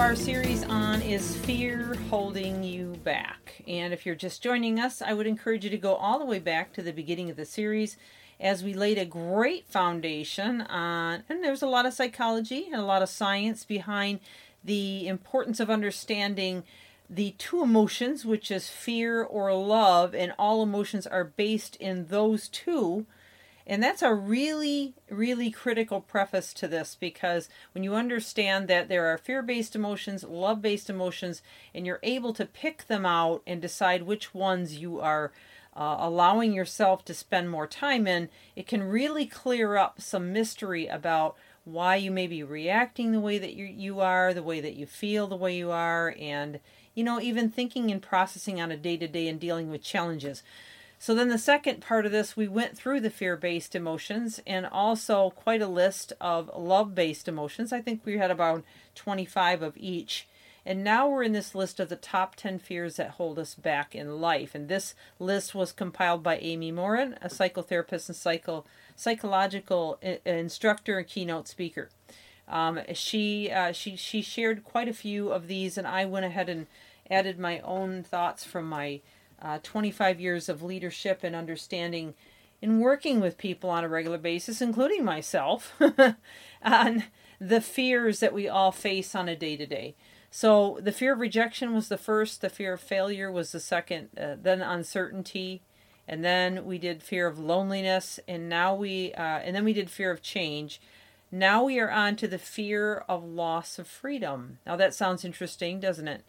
Our series on Is Fear Holding You Back? And if you're just joining us, I would encourage you to go all the way back to the beginning of the series as we laid a great foundation on, and there's a lot of psychology and a lot of science behind the importance of understanding the two emotions, which is fear or love, and all emotions are based in those two. And that's a really, really critical preface to this because when you understand that there are fear based emotions, love based emotions, and you're able to pick them out and decide which ones you are uh, allowing yourself to spend more time in, it can really clear up some mystery about why you may be reacting the way that you, you are, the way that you feel the way you are, and you know, even thinking and processing on a day to day and dealing with challenges. So, then the second part of this, we went through the fear based emotions and also quite a list of love based emotions. I think we had about 25 of each. And now we're in this list of the top 10 fears that hold us back in life. And this list was compiled by Amy Morin, a psychotherapist and psycho, psychological instructor and keynote speaker. Um, she uh, she she shared quite a few of these, and I went ahead and added my own thoughts from my uh, 25 years of leadership and understanding in working with people on a regular basis, including myself, on the fears that we all face on a day to day. So the fear of rejection was the first, the fear of failure was the second, uh, then uncertainty, and then we did fear of loneliness, and now we uh, and then we did fear of change now we are on to the fear of loss of freedom. Now that sounds interesting, doesn't it?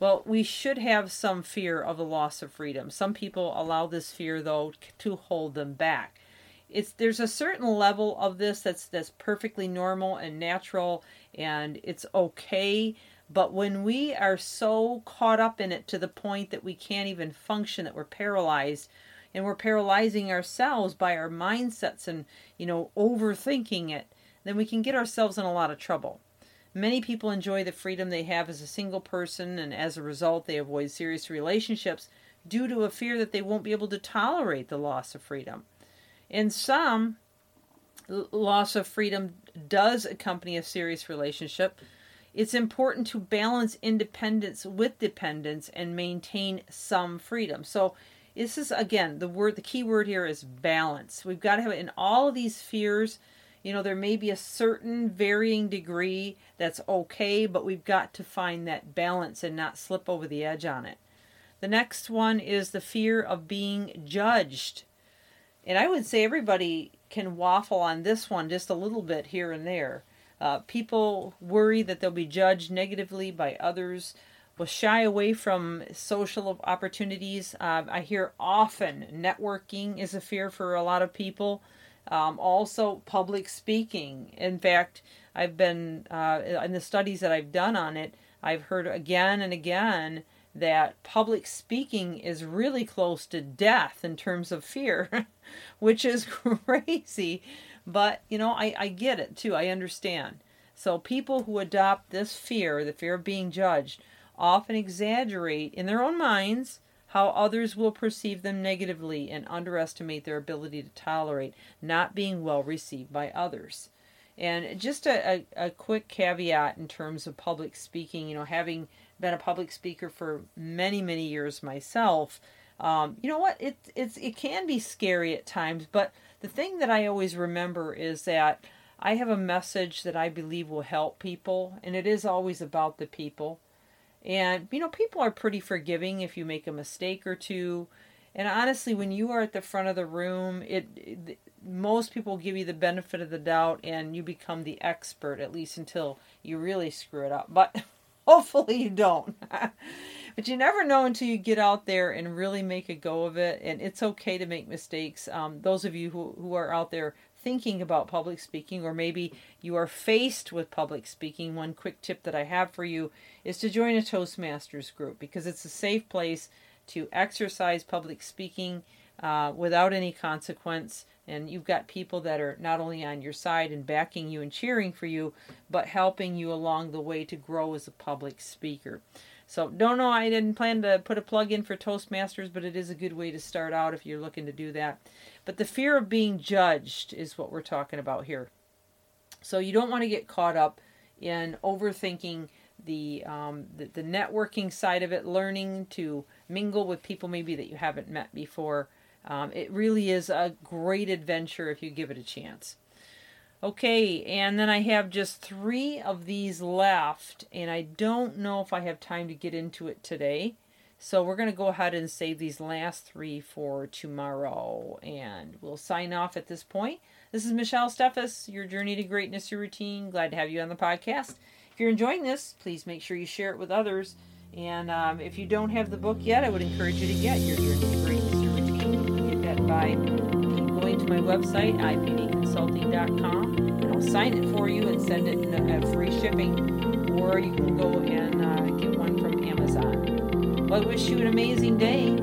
Well, we should have some fear of the loss of freedom. Some people allow this fear though to hold them back. It's there's a certain level of this that's that's perfectly normal and natural and it's okay, but when we are so caught up in it to the point that we can't even function that we're paralyzed and we're paralyzing ourselves by our mindsets and you know overthinking it then we can get ourselves in a lot of trouble. Many people enjoy the freedom they have as a single person, and as a result, they avoid serious relationships due to a fear that they won't be able to tolerate the loss of freedom. In some, loss of freedom does accompany a serious relationship. It's important to balance independence with dependence and maintain some freedom. So, this is again the word, the key word here is balance. We've got to have it in all of these fears you know, there may be a certain varying degree that's okay, but we've got to find that balance and not slip over the edge on it. The next one is the fear of being judged. And I would say everybody can waffle on this one just a little bit here and there. Uh, people worry that they'll be judged negatively by others, will shy away from social opportunities. Uh, I hear often networking is a fear for a lot of people. Um, also, public speaking. In fact, I've been, uh, in the studies that I've done on it, I've heard again and again that public speaking is really close to death in terms of fear, which is crazy. But, you know, I, I get it too. I understand. So, people who adopt this fear, the fear of being judged, often exaggerate in their own minds how others will perceive them negatively and underestimate their ability to tolerate not being well received by others. And just a, a, a, quick caveat in terms of public speaking, you know, having been a public speaker for many, many years myself, um, you know what? It, it's, it can be scary at times, but the thing that I always remember is that I have a message that I believe will help people, and it is always about the people. And, you know, people are pretty forgiving if you make a mistake or two. And honestly, when you are at the front of the room, it, it most people give you the benefit of the doubt and you become the expert, at least until you really screw it up. But hopefully you don't. but you never know until you get out there and really make a go of it. And it's okay to make mistakes. Um, those of you who, who are out there thinking about public speaking, or maybe you are faced with public speaking, one quick tip that I have for you is to join a Toastmasters group because it's a safe place to exercise public speaking uh, without any consequence. And you've got people that are not only on your side and backing you and cheering for you, but helping you along the way to grow as a public speaker. So, don't know, I didn't plan to put a plug in for Toastmasters, but it is a good way to start out if you're looking to do that. But the fear of being judged is what we're talking about here. So, you don't want to get caught up in overthinking the, um, the, the networking side of it, learning to mingle with people maybe that you haven't met before. Um, it really is a great adventure if you give it a chance. Okay, and then I have just three of these left, and I don't know if I have time to get into it today. So we're going to go ahead and save these last three for tomorrow, and we'll sign off at this point. This is Michelle Steffes, your journey to greatness, your routine. Glad to have you on the podcast. If you're enjoying this, please make sure you share it with others. And um, if you don't have the book yet, I would encourage you to get your journey to greatness, your routine. You can get that by going to my website, ipdconsulting.com, and I'll sign it for you and send it at free shipping. Or you can go and uh, get one from Amazon. Well, I wish you an amazing day